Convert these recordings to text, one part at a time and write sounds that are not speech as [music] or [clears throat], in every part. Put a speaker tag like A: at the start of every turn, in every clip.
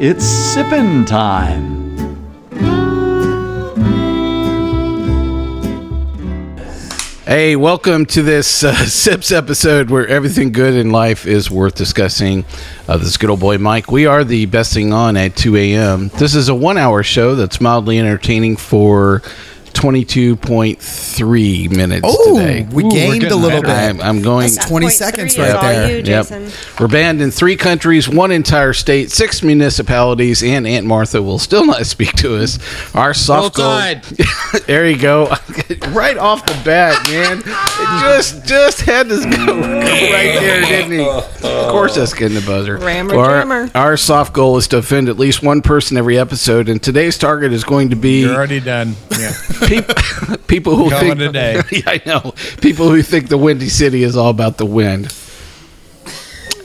A: It's sippin' time.
B: Hey, welcome to this uh, [laughs] Sips episode where everything good in life is worth discussing. Uh, this is good old boy Mike. We are the best thing on at 2 a.m. This is a one hour show that's mildly entertaining for 22.3 minutes
C: Oh,
B: today.
C: we gained a little bit.
B: I'm, I'm going.
C: That's 20 seconds right there.
D: you,
B: Yep. We're banned in three countries, one entire state, six municipalities, and Aunt Martha will still not speak to us. Our soft goal. [laughs] there you go. [laughs] right off the bat, man. Just just had to go [laughs] right there, didn't he? Of course, that's getting the buzzer.
D: Rammer
B: our,
D: jammer.
B: our soft goal is to offend at least one person every episode, and today's target is going to be
E: You're already done. Yeah.
B: People, [laughs] people who think
E: it a day. [laughs]
B: yeah, I know people who think the Windy City is all about the wind.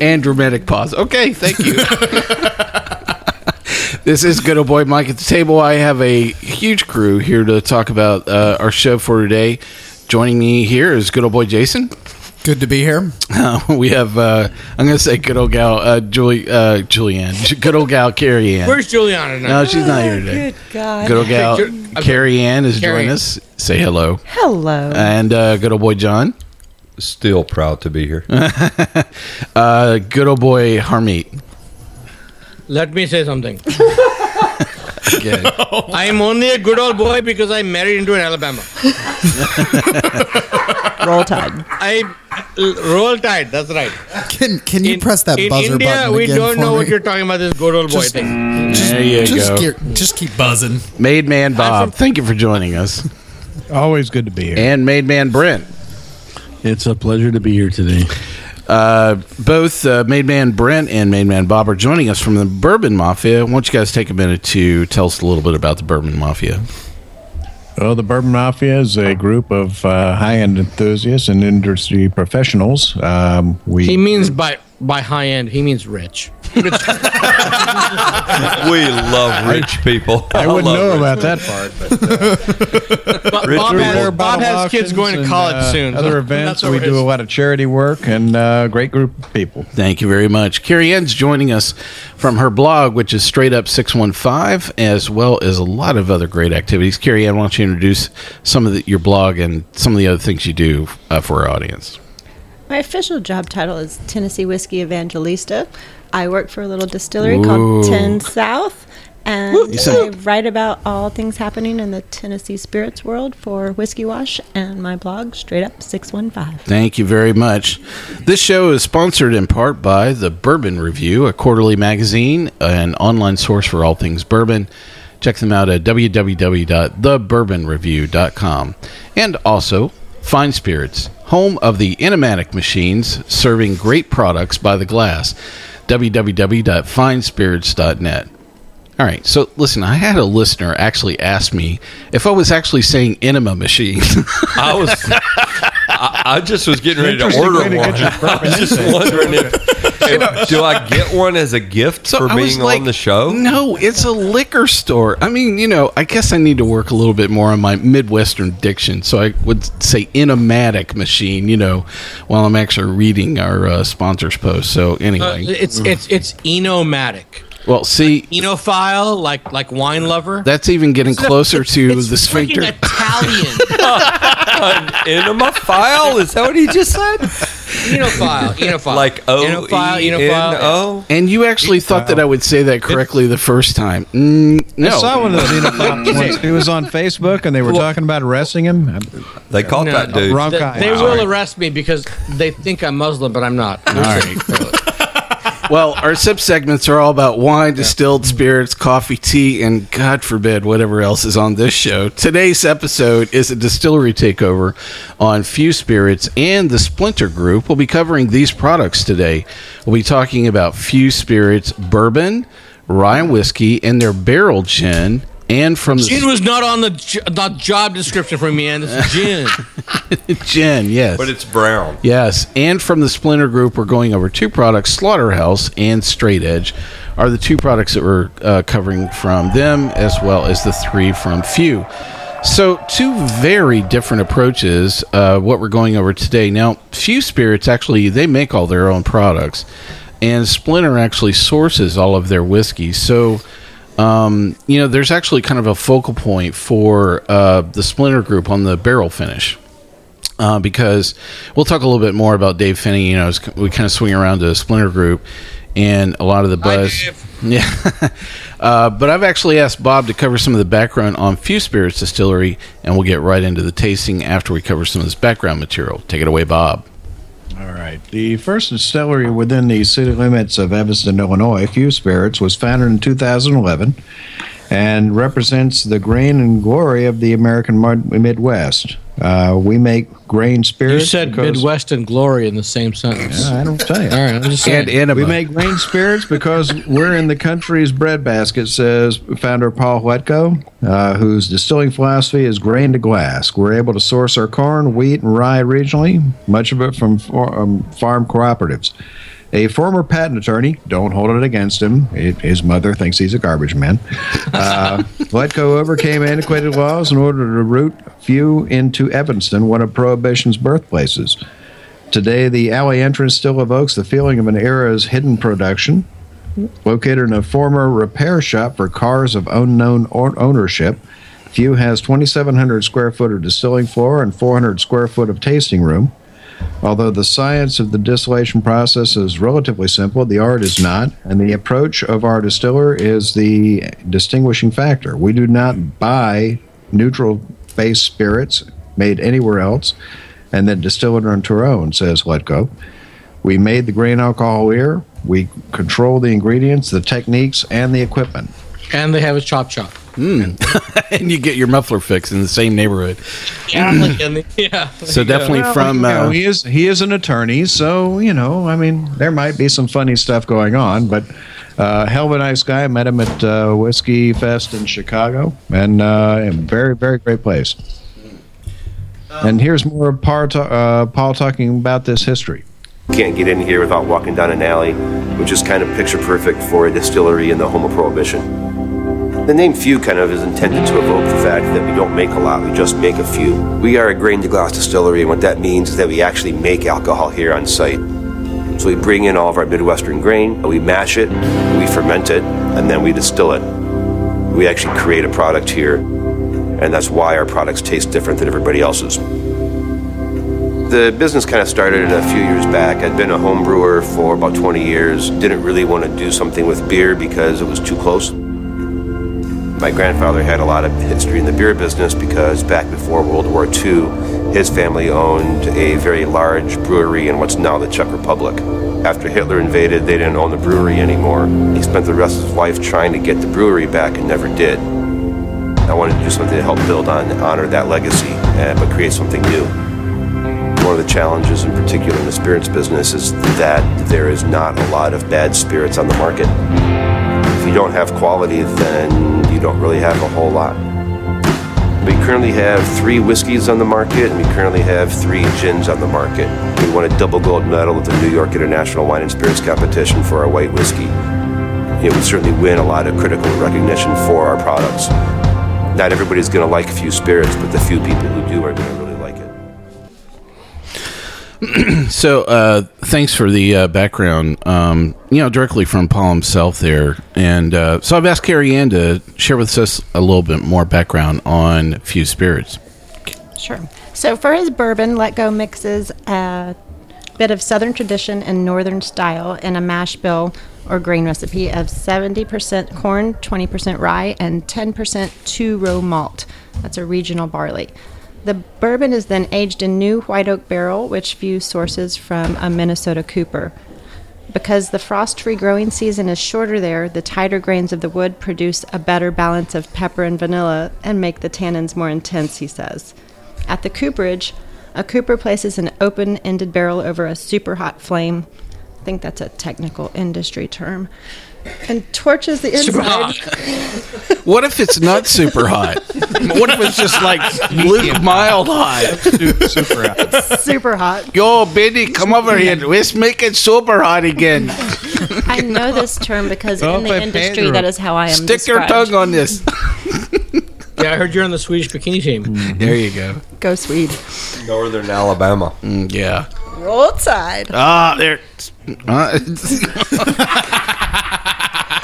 B: And dramatic pause. Okay, thank you. [laughs] this is good old boy Mike at the table. I have a huge crew here to talk about uh, our show for today. Joining me here is good old boy Jason.
C: Good to be here.
B: Uh, [laughs] we have uh, I'm going to say good old gal uh, Julie uh, Julianne. Good old gal Cary Ann.
F: Where's Juliana now?
B: no, she's not here today.
D: Good God.
B: Good old gal
F: Ju-
B: Cary Ann is
F: Cary.
B: joining us. Say hello.
D: Hello.
B: And uh, good old boy John.
G: Still proud to be here. [laughs]
B: Uh, good old boy Harmeet.
F: Let me say something. [laughs]
B: Again.
F: I am only a good old boy because I married into an Alabama. [laughs]
D: Roll Tide.
F: I roll tide. That's right.
C: Can can you
F: In-
C: press that
F: in
C: buzzer
F: India,
C: button
F: we
C: again
F: don't
C: for
F: know
C: me?
F: what you're talking about. This good old boy
C: Just-
F: thing.
B: there you
C: just,
B: go.
C: gear- just keep buzzing.
B: Made Man Bob, thank you for joining us.
E: Always good to be here.
B: And Made Man Brent.
H: It's a pleasure to be here today.
B: Uh, both uh, Made Man Brent and Made Man Bob are joining us from the Bourbon Mafia. Why don't you guys take a minute to tell us a little bit about the Bourbon Mafia?
E: Well, the Bourbon Mafia is a group of uh, high-end enthusiasts and industry professionals. Um, we
F: He means by by high end. He means rich. [laughs]
G: we love rich people.
E: I wouldn't know
G: rich
E: about that part. But, uh, [laughs]
F: But Bob
E: we
F: has, Bob has kids going to
E: and,
F: college
E: uh,
F: soon.
E: Other
F: so
E: events, we do a lot of charity work and uh, great group of people.
B: Thank you very much. Cary Ann's joining us from her blog, which is Straight Up 615, as well as a lot of other great activities. Cary Ann, why don't you introduce some of the, your blog and some of the other things you do uh, for our audience?
D: My official job title is Tennessee Whiskey Evangelista. I work for a little distillery
B: Ooh.
D: called Tenn South. And I write about all things happening in the Tennessee spirits world for Whiskey Wash and my blog, Straight Up 615.
B: Thank you very much. This show is sponsored in part by the Bourbon Review, a quarterly magazine, an online source for all things bourbon. Check them out at www.thebourbonreview.com. And also, Fine Spirits, home of the Enomatic machines, serving great products by the glass. www.finespirits.net. All right, so listen, I had a listener actually ask me if I was actually saying enema machine.
G: I was, [laughs] I, I just was getting ready to order
E: way to
G: one. [laughs] I was just wondering if, if- do I get one as a gift
B: So
G: for
B: I
G: being
B: like,
G: on the show?
B: No, it's a liquor store. I mean, you know, I guess I need to work a little bit more on my Midwestern diction. So I would say enomatic machine, you know, while I'm actually reading our uh, sponsors post. So
F: Uh,
B: anyway,
F: it's it's it's enomatic.
B: well, see,
F: Enophile, like like wine lover.
B: that's even getting closer to
F: It's
B: the sphincter.
F: freaking Italian. [laughs]
G: Enema file? Is that what he just said?
F: Enophile. [laughs] Enophile.
G: Like O
F: Enophile.
G: E N
F: Enophile.
G: O?
B: And you actually thought that I would say that correctly the first time. Mm,
E: I saw one of those Enophile [laughs] ones. He was on Facebook and they were talking about arresting him.
G: They caught
F: No,
G: that dude.
E: Wrong
F: They,
E: guy.
F: they
E: Sorry.
F: will arrest me because they think I'm Muslim, but I'm not.
B: All right. [laughs] Well, our sip segments are all about wine, distilled spirits, coffee, tea, and God forbid whatever else is on this show. Today's episode is a distillery takeover on Few Spirits and the Splinter Group. We'll be covering these products today. We'll be talking about Few Spirits bourbon, rye whiskey, and their barrel gin. And from
F: Gin
B: the
F: was not on the j- the job description for me, and This is [laughs] gin.
B: gin, yes.
G: But it's brown.
B: Yes, and from the Splinter Group, we're going over two products: Slaughterhouse and Straight Edge are the two products that we're uh, covering from them, as well as the three from Few. So, two very different approaches. Uh, what we're going over today. Now, Few Spirits actually they make all their own products, and Splinter actually sources all of their whiskey. So. Um, you know, there's actually kind of a focal point for uh, the Splinter Group on the barrel finish uh, because we'll talk a little bit more about Dave Phinney. You know, we kind of swing around to the Splinter Group and a lot of the buzz. [laughs] Yeah, uh, but I've actually asked Bob to cover some of the background on Few Spirits Distillery, and we'll get right into the tasting after we cover some of this background material. Take it away, Bob.
E: All right. The first distillery within the city limits of Evanston, Illinois, Few Spirits, was founded in 2011 and represents the grain and glory of the American Midwest. Uh, we make grain spirits.
F: You
E: spirits.
F: said
E: because-
F: Midwest and glory in the same sentence.
E: Yeah, I don't tell you.
F: All right, I'm just saying.
B: And enema.
E: We make grain spirits because we're in the country's breadbasket, says founder Paul Hletko, uh, whose distilling philosophy is grain to glass. We're able to source our corn, wheat, and rye regionally, much of it from for, um, farm cooperatives. A former patent attorney, don't hold it against him. It, his mother thinks he's a garbage man. Uh, [laughs] Hletko overcame antiquated laws in order to root few into Evanston, one of Prohibition's birthplaces. Today, the alley entrance still evokes the feeling of an era's hidden production. Located in a former repair shop for cars of unknown ownership, Few has 2,700 square foot of distilling floor and 400 square foot of tasting room. Although the science of the distillation process is relatively simple, the art is not, and the approach of our distiller is the distinguishing factor. We do not buy neutral base spirits made anywhere else and then distill it onto our own, says Hletko. We made the grain alcohol here. We control the ingredients, the techniques, and the equipment.
F: And they have a chop chop chop. [laughs]
B: and you get your muffler fix in the same neighborhood.
F: Yeah, [clears throat] in the, yeah.
B: So definitely from
E: You know,
B: uh,
E: he is he is an attorney, so you know, I mean, there might be some funny stuff going on, but uh, hell of a nice guy. I met him at uh, Whiskey Fest in Chicago, and uh, a very very great place. And here's more of Paul, ta- uh, Paul talking about this history.
I: Can't get in here without walking down an alley, which is kind of picture perfect for a distillery in the home of Prohibition. The name Few kind of is intended to evoke the fact that we don't make a lot, we just make a few. We are a grain to glass distillery, and what that means is that we actually make alcohol here on site. So we bring in all of our Midwestern grain, we mash it, we ferment it, and then we distill it. We actually create a product here, and that's why our products taste different than everybody else's. The business kind of started a few years back. I'd been a home brewer for about 20 years. Didn't really want to do something with beer because it was too close. My grandfather had a lot of history in the beer business because back before World War II, his family owned a very large brewery in what's now the Czech Republic. After Hitler invaded, they didn't own the brewery anymore. He spent the rest of his life trying to get the brewery back and never did. I wanted to do something to help build on, honor that legacy, uh, but create something new. One of the challenges, in particular in the spirits business, is that there is not a lot of bad spirits on the market. If you don't have quality, then you don't really have a whole lot. We currently have three whiskeys on the market, and we currently have three gins on the market. We won a double gold medal at the New York International Wine and Spirits Competition for our white whiskey. Know, we certainly win a lot of critical recognition for our products. Not everybody's going to like a few spirits, but the few people who do are going to really it. [clears throat]
B: So, uh, thanks for the uh, background. Um, you know, directly from Paul himself there, and uh, so I've asked Cary Ann to share with us a little bit more background on Few Spirits.
D: Sure. So for his bourbon, Hletko mixes a bit of Southern tradition and Northern style in a mash bill or grain recipe of 70% corn, 20% rye, and 10% two row malt. That's a regional barley. The bourbon is then aged in new white oak barrel, which Few sources from a Minnesota cooper. Because the frost free growing season is shorter there, the tighter grains of the wood produce a better balance of pepper and vanilla and make the tannins more intense, he says. At the cooperage, a cooper places an open ended barrel over a super hot flame. I think that's a technical industry term. And torches the inside. [laughs]
B: What if it's not super hot? what if it's just like Luke mild hot?
E: Super hot.
D: super hot.
B: Yo, Benny, come over here. Let's make it super hot again.
D: I know this term because
E: Oh,
D: in the industry, that is how I am.
B: Stick your tongue on this. [laughs]
F: Yeah, I heard you're on the Swedish bikini team.
B: There you go.
D: Go Swede.
G: Northern Alabama.
B: Mm, yeah.
D: Roll tide.
B: Ah, there. Uh, [laughs]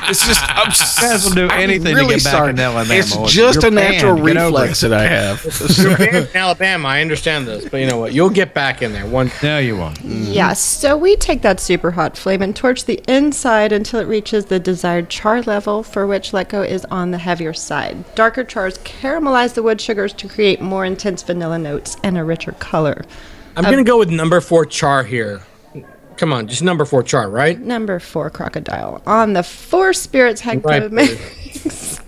B: it's just. I'm [laughs]
E: guys will do
B: I'm
E: anything to get back in Alabama.
B: It's
E: You're
B: just a natural
E: Get
B: reflex that I have. [laughs]
F: You're banned in Alabama. I understand this, but you know what? You'll get back in there one.
E: No, you won't.
D: Yes, so we take that super hot flame and torch the inside until it reaches the desired char level, for which Hletko is on the heavier side. Darker chars caramelize the wood sugars to create more intense vanilla notes and a richer color.
F: I'm gonna um, go with number four char here. Come on, just number four char, right?
D: Number four, crocodile. On the four spirits
F: Right,
D: hecto [laughs] mix.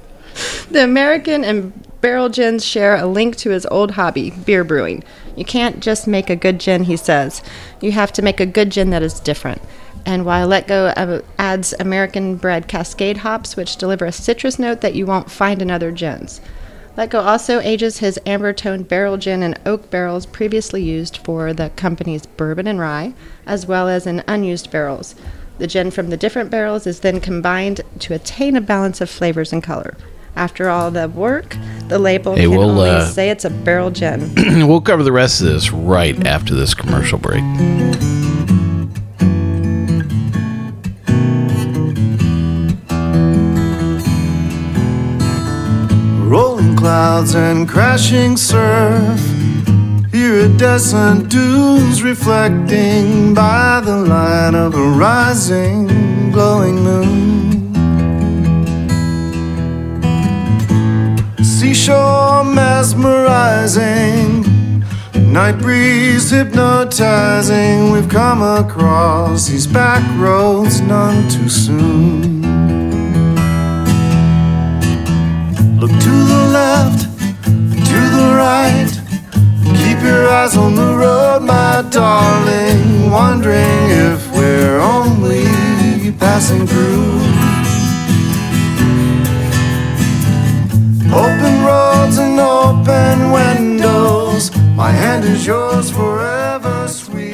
D: the American and barrel gins share a link to his old hobby, beer brewing. You can't just make a good gin, he says. You have to make a good gin that is different. And while Hletko uh, adds American bred Cascade hops, which deliver a citrus note that you won't find in other gins. Hletko also ages his amber toned barrel gin in oak barrels previously used for the company's bourbon and rye, as well as in unused barrels. The gin from the different barrels is then combined to attain a balance of flavors and color. After all the work, the label
B: Hey,
D: can
B: we'll,
D: only
B: uh,
D: say it's a barrel gin. [clears throat]
B: we'll cover the rest of this right after this commercial break.
J: Rolling clouds and crashing surf. Iridescent dunes reflecting by the light of a rising, glowing moon. Seashore mesmerizing, night breeze hypnotizing. We've come across these back roads none too soon. Look to the left, to the right. Keep your eyes on the road, my darling. Wondering if we're only passing through. Open roads and open windows. My hand is yours forever, sweet.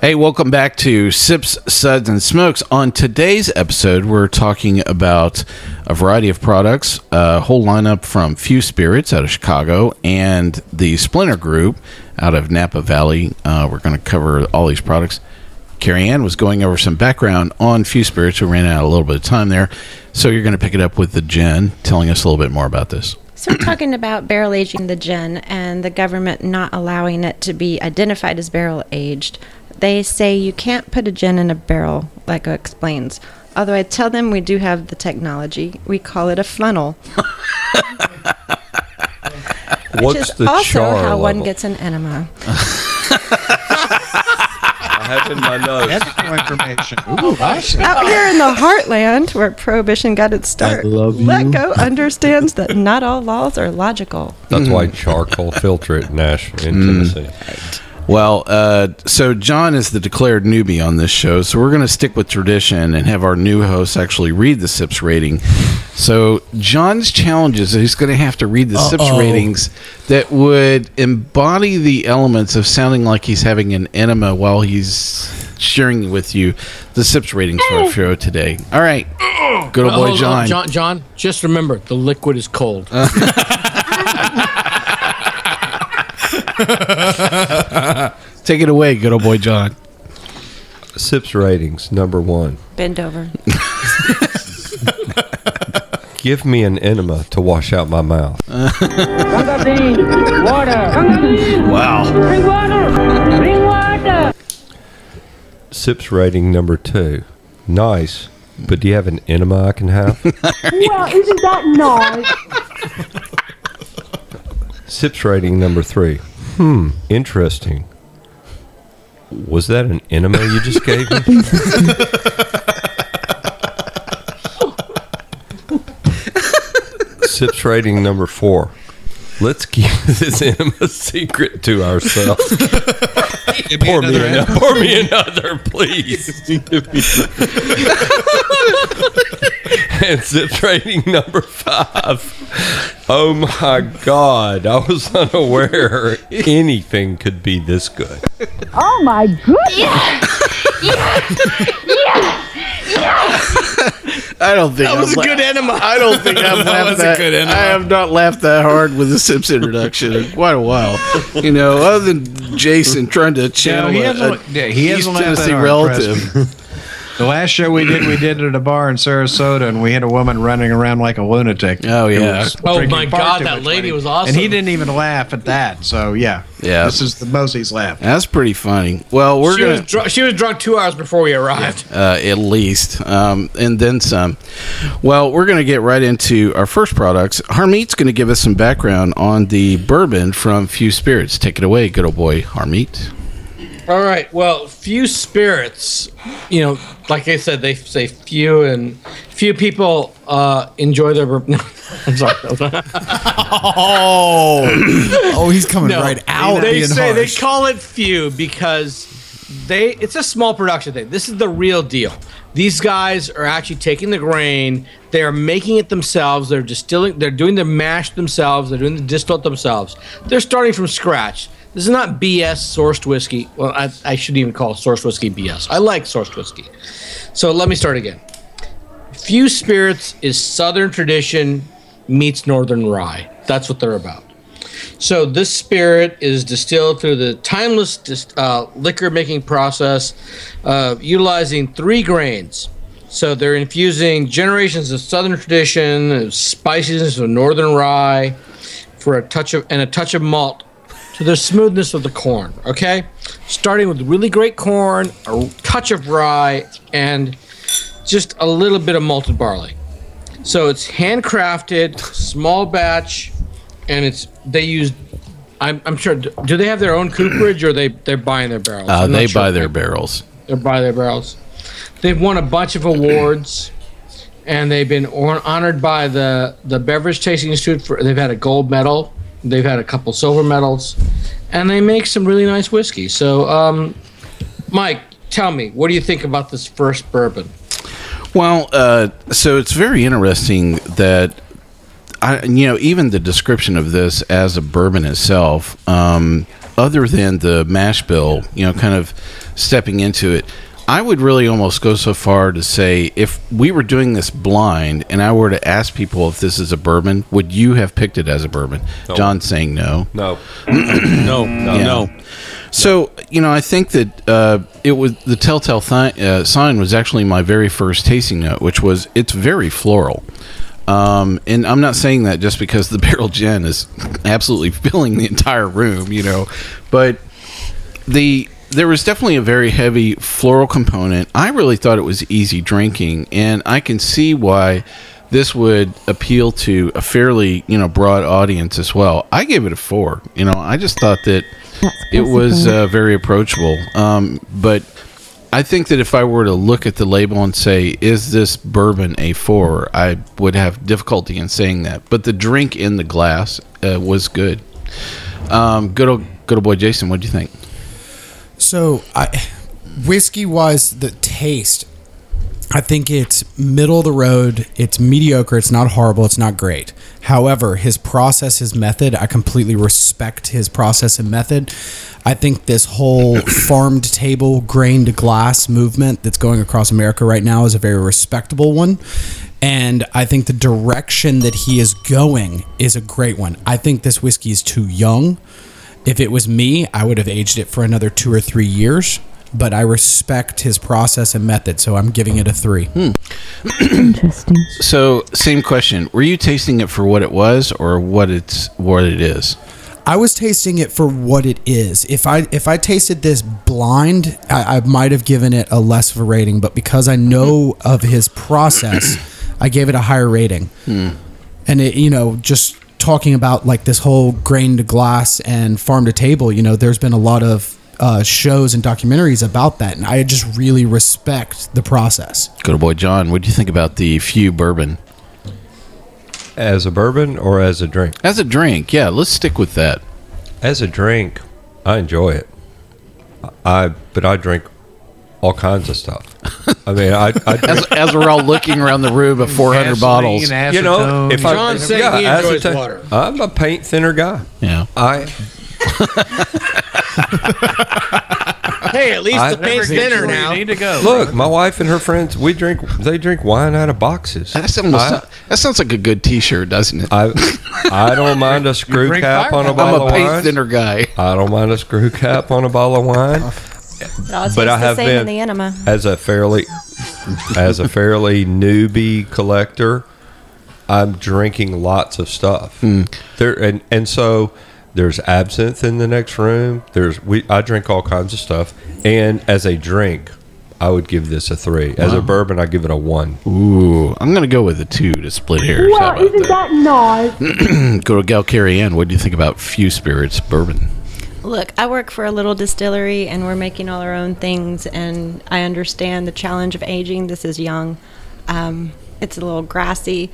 B: Hey, welcome back to Sips, Suds, and Smokes. On today's episode, we're talking about a variety of products, a whole lineup from Few Spirits out of Chicago and the Splinter Group out of Napa Valley. Uh, we're going to cover all these products. Cary Ann was going over some background on Few Spirits. We ran out a little bit of time there. So you're going to pick it up with the gin, telling us a little bit more about this.
D: So we're talking about barrel aging the gin and the government not allowing it to be identified as barrel aged. They say you can't put a gin in a barrel, like explains. Although I tell them we do have the technology. We call it a funnel. [laughs] which
G: What's
D: is
G: the
D: also
G: char
D: how
G: level?
D: one gets an enema. [laughs]
G: I have in my notes.
E: Extra information. Ooh, I see.
D: Out here in the heartland where prohibition got its start,
H: love
D: Let
H: you.
D: Go understands that not all laws are logical.
G: That's why hmm. charcoal filter it in Nash in hmm. Tennessee.
B: Well, uh, so John is the declared newbie on this show, so we're going to stick with tradition and have our new host actually read the SIPS rating. So John's challenge is that he's going to have to read the SIPS
C: Uh-oh.
B: ratings that would embody the elements of sounding like he's having an enema while he's sharing with you the SIPS ratings for our show today. All right, good old boy John.
F: John, John, just remember the liquid is cold. [laughs] [laughs]
B: Take it away, good old boy John.
G: SIPS ratings number one.
D: Bend over. [laughs]
G: Give me an enema to wash out my mouth. Water. [laughs]
B: Wow.
G: SIPS rating number two. Nice, but do you have an enema I can have?
K: Well, isn't that nice?
G: SIPS rating number three. Hmm, interesting. Was that an enema you just gave me? [laughs] Sips rating number four. Let's keep [laughs] this enema secret to ourselves. Pour, me another, pour me another, please. [laughs] and sips rating number five. Oh my God. I was unaware anything could be this good.
K: Oh my goodness! [laughs]
B: I don't think
F: That was
B: I've
F: a good
B: la-
F: enema.
B: I don't think [laughs] I've laughed
C: was a
B: that.
C: good enema.
B: I have not laughed that hard with the Sips introduction in quite a while. You know, other than Jason trying to channel
E: he
B: a,
E: hasn't-
B: a
E: yeah, he
B: East
E: hasn't laughed that
B: Tennessee
E: hard,
B: relative.
E: The last show we did, we did it at a bar in Sarasota, and we had a woman running around like a lunatic.
B: Oh, yeah.
F: Oh, my God, that lady
E: money.
F: was awesome.
E: And he didn't even laugh at that. So yeah,
B: Yeah.
E: this is the most he's laughed.
B: That's pretty funny. Well, we're
F: she,
B: gonna
F: was dr- she was drunk two hours before we arrived.
B: uh, at least, um, and then some. Well, we're going to get right into our first products. Harmeet's going to give us some background on the bourbon from Few Spirits. Take it away, good old boy Harmeet.
F: All right. Well, few spirits, you know, like I said, they say few, and few people uh, enjoy their. [laughs] No, I'm sorry. [laughs]
C: Oh, oh, he's coming
F: No,
C: right out.
F: They say
C: harsh.
F: they call it few because they. It's a small production thing. This is the real deal. These guys are actually taking the grain. They are making it themselves. They're distilling. They're doing the mash themselves. They're doing the distillate themselves. They're starting from scratch. This is not BS sourced whiskey. Well, I, I shouldn't even call sourced whiskey BS. I like sourced whiskey. So let me start again. Few Spirits is Southern tradition meets Northern rye. That's what they're about. So this spirit is distilled through the timeless dis- uh, liquor making process, uh, utilizing three grains. So they're infusing generations of Southern tradition, uh, spices of Northern rye, for a touch of and a touch of malt to the smoothness of the corn. Okay, starting with really great corn, a touch of rye, and just a little bit of malted barley. So it's handcrafted, small batch, and it's they use. I'm, I'm sure. Do they have their own cooperage, or they they're buying their barrels?
B: Uh, they
F: sure.
B: buy their barrels.
F: They buy their barrels. They've won a bunch of awards, and they've been honored by the the Beverage Tasting Institute for. They've had a gold medal. They've had a couple silver medals, and they make some really nice whiskey. So, um, Mike, tell me, what do you think about this first bourbon?
B: Well, uh, so it's very interesting that I, you know, even the description of this as a bourbon itself, um, other than the mash bill, you know, kind of stepping into it, I would really almost go so far to say if we were doing this blind and I were to ask people if this is a bourbon, would you have picked it as a bourbon?
G: No.
B: John saying no.
G: No. [clears throat]
H: no,
B: Yeah.
H: no.
B: So you know, I think that uh, it was the telltale thi- uh, sign was actually my very first tasting note, which was it's very floral. Um, and I'm not saying that just because the [laughs] barrel gin is absolutely filling the entire room, you know, but the there was definitely a very heavy floral component. I really thought it was easy drinking, and I can see why this would appeal to a fairly you know broad audience as well. I gave it a four. You know, I just thought that it was uh, very approachable. Um, but I think that if I were to look at the label and say, "Is this bourbon a four? I would have difficulty in saying that. But the drink in the glass uh, was good. Um, good old good old boy Jason, what do you think?
C: So, I, whiskey wise, the taste, I think it's middle of the road. It's mediocre. It's not horrible. It's not great. However, his process, his method, I completely respect his process and method. I think this whole [coughs] farm to table, grain to glass movement that's going across America right now is a very respectable one. And I think the direction that he is going is a great one. I think this whiskey is too young. If it was me, I would have aged it for another two or three years. But I respect his process and method, so I'm giving it a three. Hmm.
K: Interesting.
B: So, same question: Were you tasting it for what it was, or what it's what it is?
C: I was tasting it for what it is. If I if I tasted this blind, I, I might have given it a less of a rating. But because I know of his process, I gave it a higher rating. Hmm. And it, you know, just talking about like this whole grain to glass and farm to table, you know, there's been a lot of uh, shows and documentaries about that, and I just really respect the process.
B: Good boy, John. What do you think about the few bourbon
G: As a bourbon or as a drink?
B: as a drink? Yeah, let's stick with that.
G: As a drink, I enjoy it. I but I drink all kinds of stuff. [laughs] I mean, I, I [laughs]
B: As, as we're all looking around the room of 400 bottles.
G: you know, if I
F: John's saying he enjoys
G: acetone-
F: water.
G: I'm a paint thinner guy.
B: Yeah.
G: I [laughs]
F: Hey, at least
G: I-
F: the paint's thinner now.
H: to go.
G: look. My wife and her friends, we drink. They drink wine out of boxes.
B: That sounds,
G: I,
B: that sounds like a good T-shirt, doesn't it?
G: I, I [laughs] don't mind a screw cap on a
H: Fireball.
B: I'm a paint
G: wine.
B: thinner guy.
G: I don't mind a screw cap on a bottle of wine.
D: It all
G: But I have
D: same
G: been-
D: in the enema.
G: as a fairly as a fairly newbie collector, I'm drinking lots of stuff. Hmm. There and and so there's absinthe in the next room. There's we I drink all kinds of stuff, and as a drink, I would give this a three. As a bourbon, I give it a one.
B: Ooh, I'm gonna go with a two to split hairs. How
K: Well, isn't that nice? [clears throat]
B: Go to Gal Cary Ann. What do you think about few spirits bourbon?
D: Look, I work for a little distillery and we're making all our own things, and I understand the challenge of aging. This is young, um, it's a little grassy.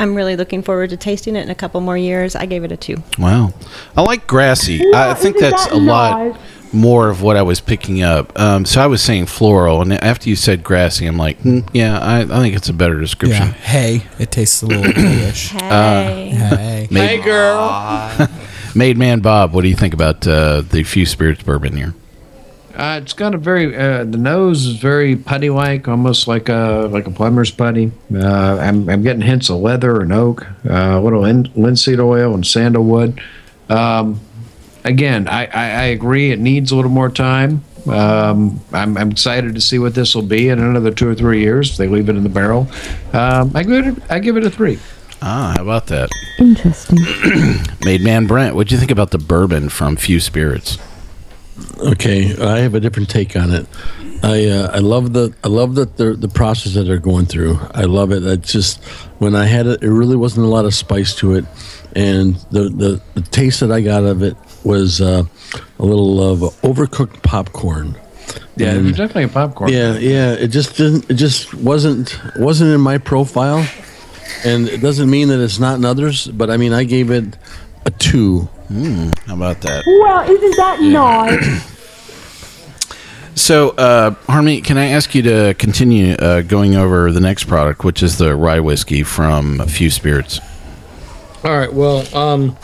D: I'm really looking forward to tasting it in a couple more years. I gave it a two.
B: Wow, I like grassy. I think that's
K: that
B: a lot more of what I was picking up. Um, so I was saying floral, and after you said grassy, I'm like, hmm, yeah, I, I think it's a better
C: Yeah,
B: description.
C: hay. It tastes a little [coughs] hayish.
D: Hey.
C: Hay. [laughs]
B: Made,
F: Hey, girl. [laughs]
B: Made Man Bob, what do you think about uh, the few spirits bourbon here?
E: Uh, it's got a very uh, the nose is very putty like, almost like a like a plumber's putty. Uh, I'm I'm getting hints of leather and oak, uh, a little in, linseed oil and sandalwood. Um, again, I, I, I agree. It needs a little more time. Um, I'm, I'm excited to see what this will be in another two or three years. If they leave it in the barrel, um, I give it I give it a three.
B: Ah, how about that?
K: Interesting. [clears throat]
B: Made Man Brent, what do you think about the bourbon from Few Spirits?
H: Okay, I have a different take on it. I uh, I love the I love the, the the process that they're going through. I love it. It's just when I had it, it really wasn't a lot of spice to it, and the the, the taste that I got of it was uh, a little of overcooked popcorn.
E: Yeah,
H: And-
E: it's definitely a popcorn.
H: Yeah, yeah. It just didn't. It just wasn't wasn't in my profile, and it doesn't mean that it's not in others. But I mean, I gave it a two.
B: How about that?
K: Well, isn't that nice? [clears throat]
B: So, uh, Harmeet, can I ask you to continue uh, going over the next product, which is the rye whiskey from a Few Spirits?
F: All right. Well, um,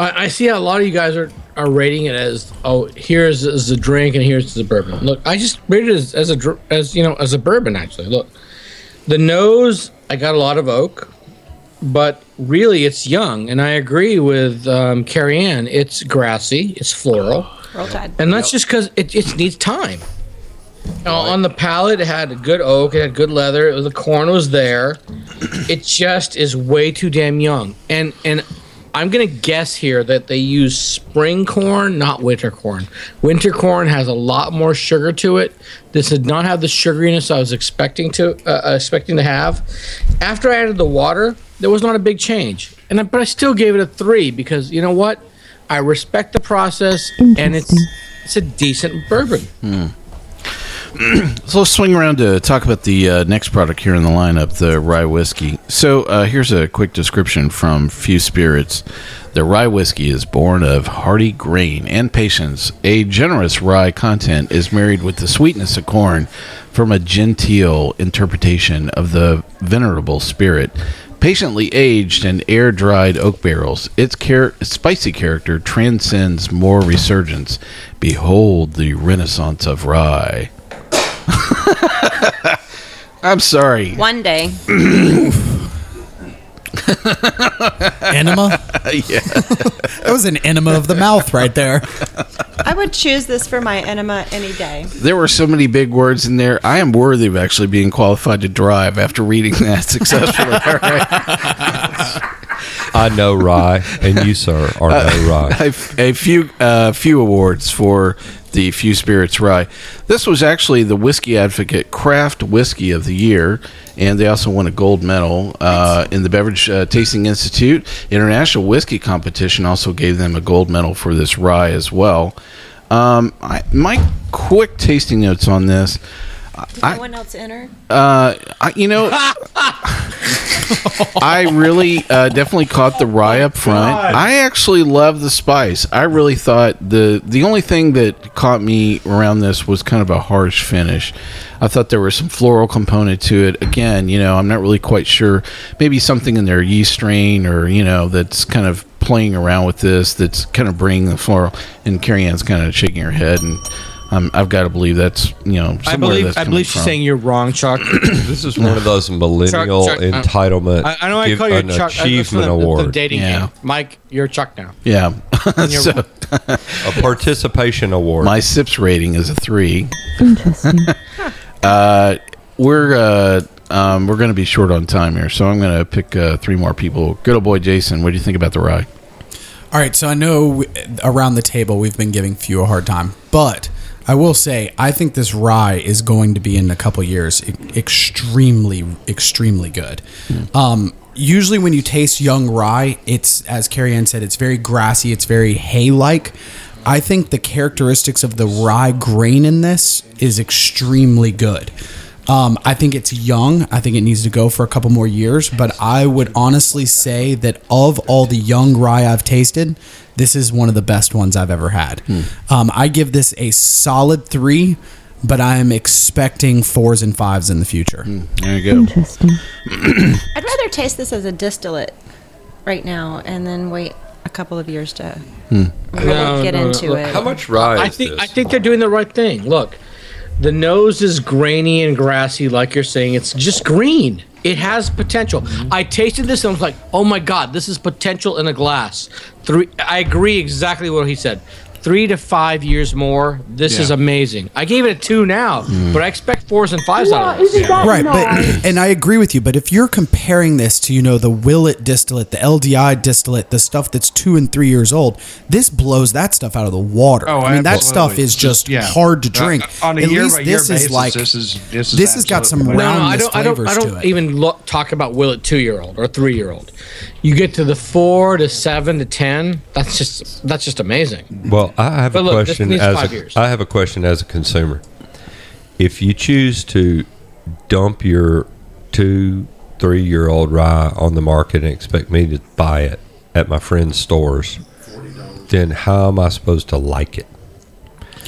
F: I, I see how a lot of you guys are, are rating it as oh here's is the drink and here's the bourbon. Look, I just rated it as, as a as you know as a bourbon actually. Look, the nose I got a lot of oak, but really it's young, and I agree with um, Cary Ann. It's grassy, it's floral,
D: Roll Tide.
F: and that's just because it, it needs time. Uh, on the palate, it had good oak, it had good leather, it was, the corn was there. it just is way too damn young. And and I'm gonna guess here that they use spring corn, not winter corn. Winter corn has a lot more sugar to it. This did not have the sugariness I was expecting to uh, uh, expecting to have. After I added the water, there was not a big change, and I, but I still gave it a three because you know what? I respect the process, and it's it's a decent bourbon. [clears throat]
B: So let's swing around to talk about the uh, next product here in the lineup, the rye whiskey. So uh, here's a quick description from Few Spirits. The rye whiskey is born of hearty grain and patience. A generous rye content is married with the sweetness of corn from a genteel interpretation of the venerable spirit. Patiently aged in air dried oak barrels, its char- spicy character transcends more resurgence. Behold the renaissance of rye. [laughs] I'm sorry.
D: One day. [laughs]
C: Enema? [laughs]
B: yeah.
C: That was an enema of the mouth right there.
D: I would choose this for my enema any day.
B: There were so many big words in there. I am worthy of actually being qualified to drive after reading that successfully.
G: I know rye, and you, sir, are no rye. [laughs]
B: a, a few uh, few awards for the Few Spirits Rye. This was actually the Whiskey Advocate Craft Whiskey of the Year, and they also won a gold medal uh, in the Beverage uh, Tasting Institute International Whiskey Competition. Also gave them a gold medal for this rye as well. Um, I, my quick tasting notes on this.
D: Did no one else enter?
B: Uh, I, you know, [laughs] I really uh, definitely caught the rye up front. I actually love the spice. I really thought the the only thing that caught me around this was kind of a harsh finish. I thought there was some floral component to it. Again, you know, I'm not really quite sure. Maybe something in their yeast strain, or you know, that's kind of playing around with this. That's kind of bringing the floral. And Cary Ann's kind of shaking her head and. Um, I've got to believe that's you know.
F: I believe
B: that's
F: I believe she's
B: from.
F: saying you're wrong, Chuck. [coughs]
G: This is one of those millennial
F: Chuck, uh,
G: entitlement.
F: I, I know I
G: give
F: call you
G: an
F: Chuck. uh,
G: achievement
F: the, the-
G: award.
F: The dating
B: Yeah.
F: game, Mike. You're Chuck now.
B: Yeah. [laughs] So
G: a participation award.
B: my sips rating is a three.
K: Interesting. [laughs]
B: Uh, we're uh, um, we're going to be short on time here, so I'm going to pick uh, three more people. Good old boy Jason, what do you think about the rye?
C: All right, so I know we- around the table we've been giving few a hard time, but I will say I think this rye is going to be in a couple years extremely, extremely good. Um, usually, when you taste young rye, it's as Cary Ann said, it's very grassy, it's very hay-like. I think the characteristics of the rye grain in this is extremely good. Um, I think it's young. I think it needs to go for a couple more years. But I would honestly say that of all the young rye I've tasted, this is one of the best ones I've ever had. Um, I give this a solid three, but I am expecting fours and fives in the future.
B: There you go.
K: Interesting. [clears throat]
D: I'd rather taste this as a distillate right now and then wait a couple of years to really
F: No,
D: get
F: no, no,
D: into
F: look,
D: it.
G: How much rye
F: I
G: is
F: think
G: this?
F: I think they're doing the right thing. Look, the nose is grainy and grassy, like you're saying. It's just green. It has potential.
G: Mm-hmm.
F: I tasted this and I was like, "Oh my god, this is potential in a glass." Three. I agree exactly what he said. Three to five years more. This is amazing. I gave it a two now,
G: Mm.
F: but I expect fours and fives
K: Well,
F: out of this.
K: isn't
C: Right,
K: nice?
C: but [clears throat] and I agree with you. But if you're comparing this to you know the Willett distillate, the LDI distillate, the stuff that's two and three years old, this blows that stuff out of the water.
E: Oh,
C: I mean that stuff is just
E: Yeah.
C: hard to
E: Uh,
C: drink.
E: on a
C: At
E: year
C: least
E: by year
C: this
E: basis,
C: is like
E: this is this is
C: this has got some
E: absolutely-
F: No, no, I
C: roundness
F: don't. I don't. I don't even look, talk about will it two year old or three year old. You get to the four to seven to ten. That's just that's just amazing.
G: Well, I have
F: But
G: a
F: look,
G: question as a,
F: years.
G: I have a question as a consumer. If you choose to dump your two, three year old rye on the market and expect me to buy it at my friend's stores, then how am I supposed to like it?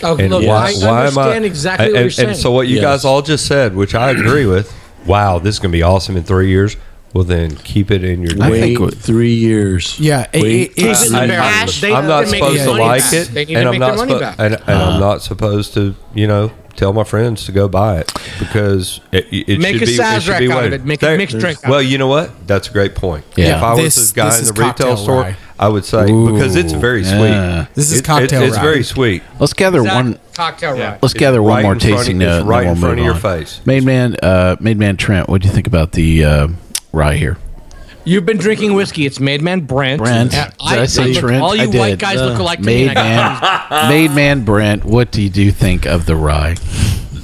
F: Oh,
G: And
F: look,
G: why,
F: I
G: why am I?
F: understand exactly
G: and,
F: what you're saying.
G: and so what you
H: Yes.
G: guys all just said, which I agree [clears throat] with. Wow, this is going to be awesome in three years. Well, then keep it in your.
B: I
H: Wait
B: think
H: three years.
C: Yeah, it-
H: Wait
C: it- it's-
F: it
G: I-
F: barrel.
G: I'm,
F: They-
G: I'm not
F: they make
G: supposed
F: their
G: to
F: money
G: like
F: back.
G: it,
F: They need
G: and I'm
F: make
G: not
F: their money
G: supposed,
F: back.
G: and, and I'm not supposed to, you know, tell my friends to go buy it because it, it
F: Make
G: should
F: a
G: be. It
F: Sazerac
G: should be
F: out of
G: waited.
F: it. Make a mixed drink out
G: Well,
F: of
G: you know what? That's a great point.
B: Yeah.
G: If I was
C: This-
G: this guy
C: this
G: in
C: is
G: the retail
C: cocktail
G: store,
C: rye.
G: I would say because it's very sweet.
C: This is
G: It- it-
C: cocktail
G: It's
C: rye.
G: very sweet.
B: Let's gather
F: Exact
B: one.
F: cocktail rye.
B: Let's
G: It's
B: gather one
G: right
B: more
G: in front of-
B: tasting
G: it's
B: note. and
G: right in
B: we'll
G: front of
B: move
G: your
B: on.
G: face.
B: Made man, uh, made man Trent. What do you think about the uh, rye here?
F: You've been drinking whiskey. It's Made Man Brent.
B: Brent.
F: And
B: Did I say
F: look,
B: Trent?
F: All you
B: I
F: white
B: did.
F: guys
H: Uh,
F: look alike to me.
B: Made
F: and I got
B: man, [laughs] [laughs] made man Brent. What do you do think of the rye?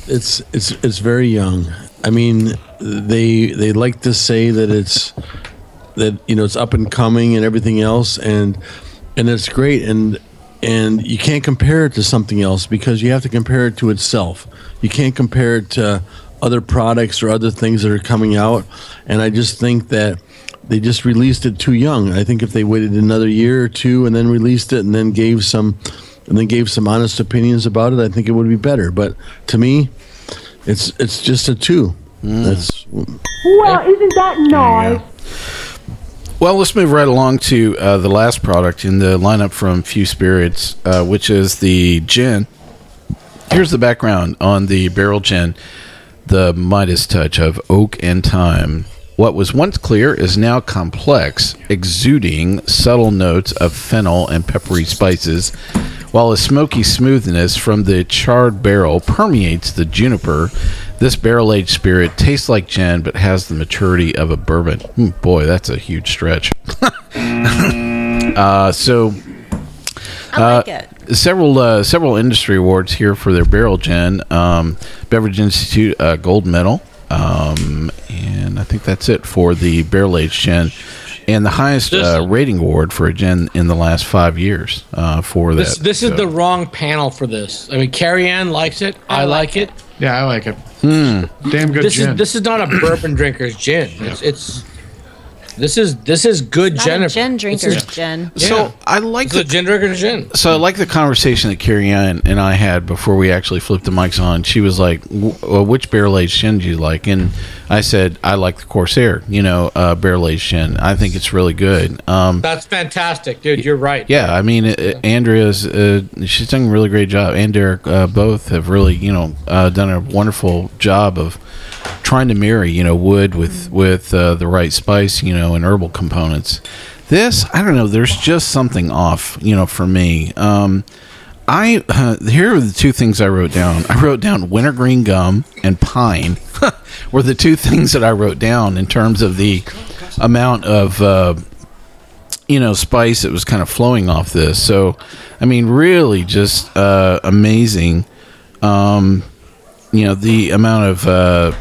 H: It's it's it's very young. I mean, they they like to say that it's [laughs] that you know it's up and coming and everything else, and and it's great, and and you can't compare it to something else because you have to compare it to itself. You can't compare it to other products or other things that are coming out, and I just think that. They just released it too young. I think if they waited another year or two and then released it and then gave some and then gave some honest opinions about it, I think it would be better. But to me, it's it's just a two. That's
K: Well, isn't that nice?
B: Well, let's move right along to uh, the last product in the lineup from Few Spirits, uh, which is the gin. Here's the background on the barrel gin the Midas touch of oak and thyme. What was once clear is now complex, exuding subtle notes of fennel and peppery spices, while a smoky smoothness from the charred barrel permeates the juniper. This barrel aged spirit tastes like gin but has the maturity of a bourbon. Hmm, boy, that's a huge stretch. [laughs] uh, so
D: I like it.
B: Several uh, several industry awards here for their barrel gin. Um, Beverage Institute uh, gold medal, um, and I think that's it for the barrel aged gin. and the highest uh, rating award for a gin in the last five years uh, for that.
F: This this is the wrong panel for this. I mean, Cary Ann likes it. I, like it.
E: Yeah, I like it.
B: Hmm.
E: Damn good
F: this
E: gin.
F: is this is not a bourbon drinker's gin. It's, it's this is this is good
D: Not
F: Jennifer.
D: a gin
F: This
D: drinker's
F: is-
D: gin.
B: So I like
F: It's a gin drinker's gin.
B: So I like the conversation that Cary Ann and I had before we actually flipped the mics on. She was like, well, "Which barrel aged gin do you like?" And I said, "I like the Corsair. You know, uh, barrel aged gin. I think it's really good." Um,
F: That's fantastic, dude. You're right.
B: yeah, I mean, uh, Andrea's uh, she's done a really great job, and Darek uh, both have really, you know, uh, done a wonderful job of trying to marry, you know, wood with with uh, the right spice, you know, and herbal components. This, I don't know, there's just something off, you know, for me. Um, I uh, [laughs] here are the two things I wrote down. I wrote down wintergreen gum and pine [laughs] were the two things that I wrote down in terms of the amount of uh, you know spice that was kind of flowing off this. So, I mean, really just uh, amazing. Um, you know the amount of uh,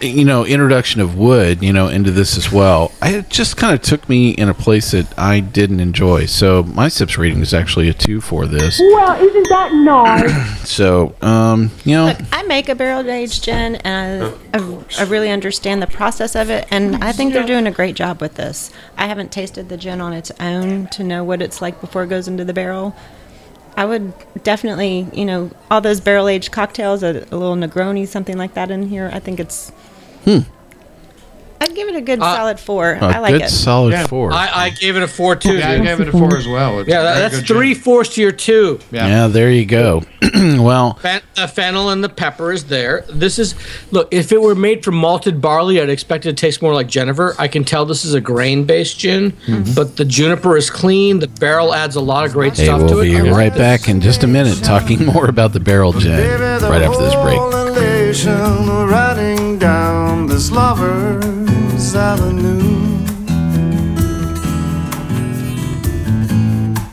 B: you know introduction of wood you know into this as well I, it just kind of took me in a place that i didn't enjoy so my sips rating is actually a two for this
K: Well, isn't that nice? [clears throat]
B: so um you know
D: Look, I make a barrel aged gin, and I, I, I really understand the process of it, and I think they're doing a great job with this. I haven't tasted the gin on its own to know what it's like before it goes into the barrel. I would definitely, you know, all those barrel aged cocktails, a, a little Negroni, something like that in here. I think it's.
B: Hmm.
D: I'd give it a good
F: Uh,
D: solid four.
B: A
D: I like
B: good
D: it.
B: solid
E: Yeah.
B: four
F: I, I gave it a four too.
E: yeah, I
F: dude.
E: gave it a four as well. It's
F: yeah,
E: a
F: that,
E: very
F: that's
E: good gin.
F: three fourths to your two.
B: yeah. there you go [clears throat] well
F: Fan, the fennel and the pepper is there. This is look. If it were made from malted barley, I'd expect it to taste more like Jennifer. I can tell this is a grain-based gin, but the juniper is clean. The barrel adds a lot of great
B: hey
F: stuff
B: we'll
F: to it.
B: be
F: I like
B: right
F: this.
B: back in just a minute talking more about the barrel gin right after this break
J: this lover's avenue.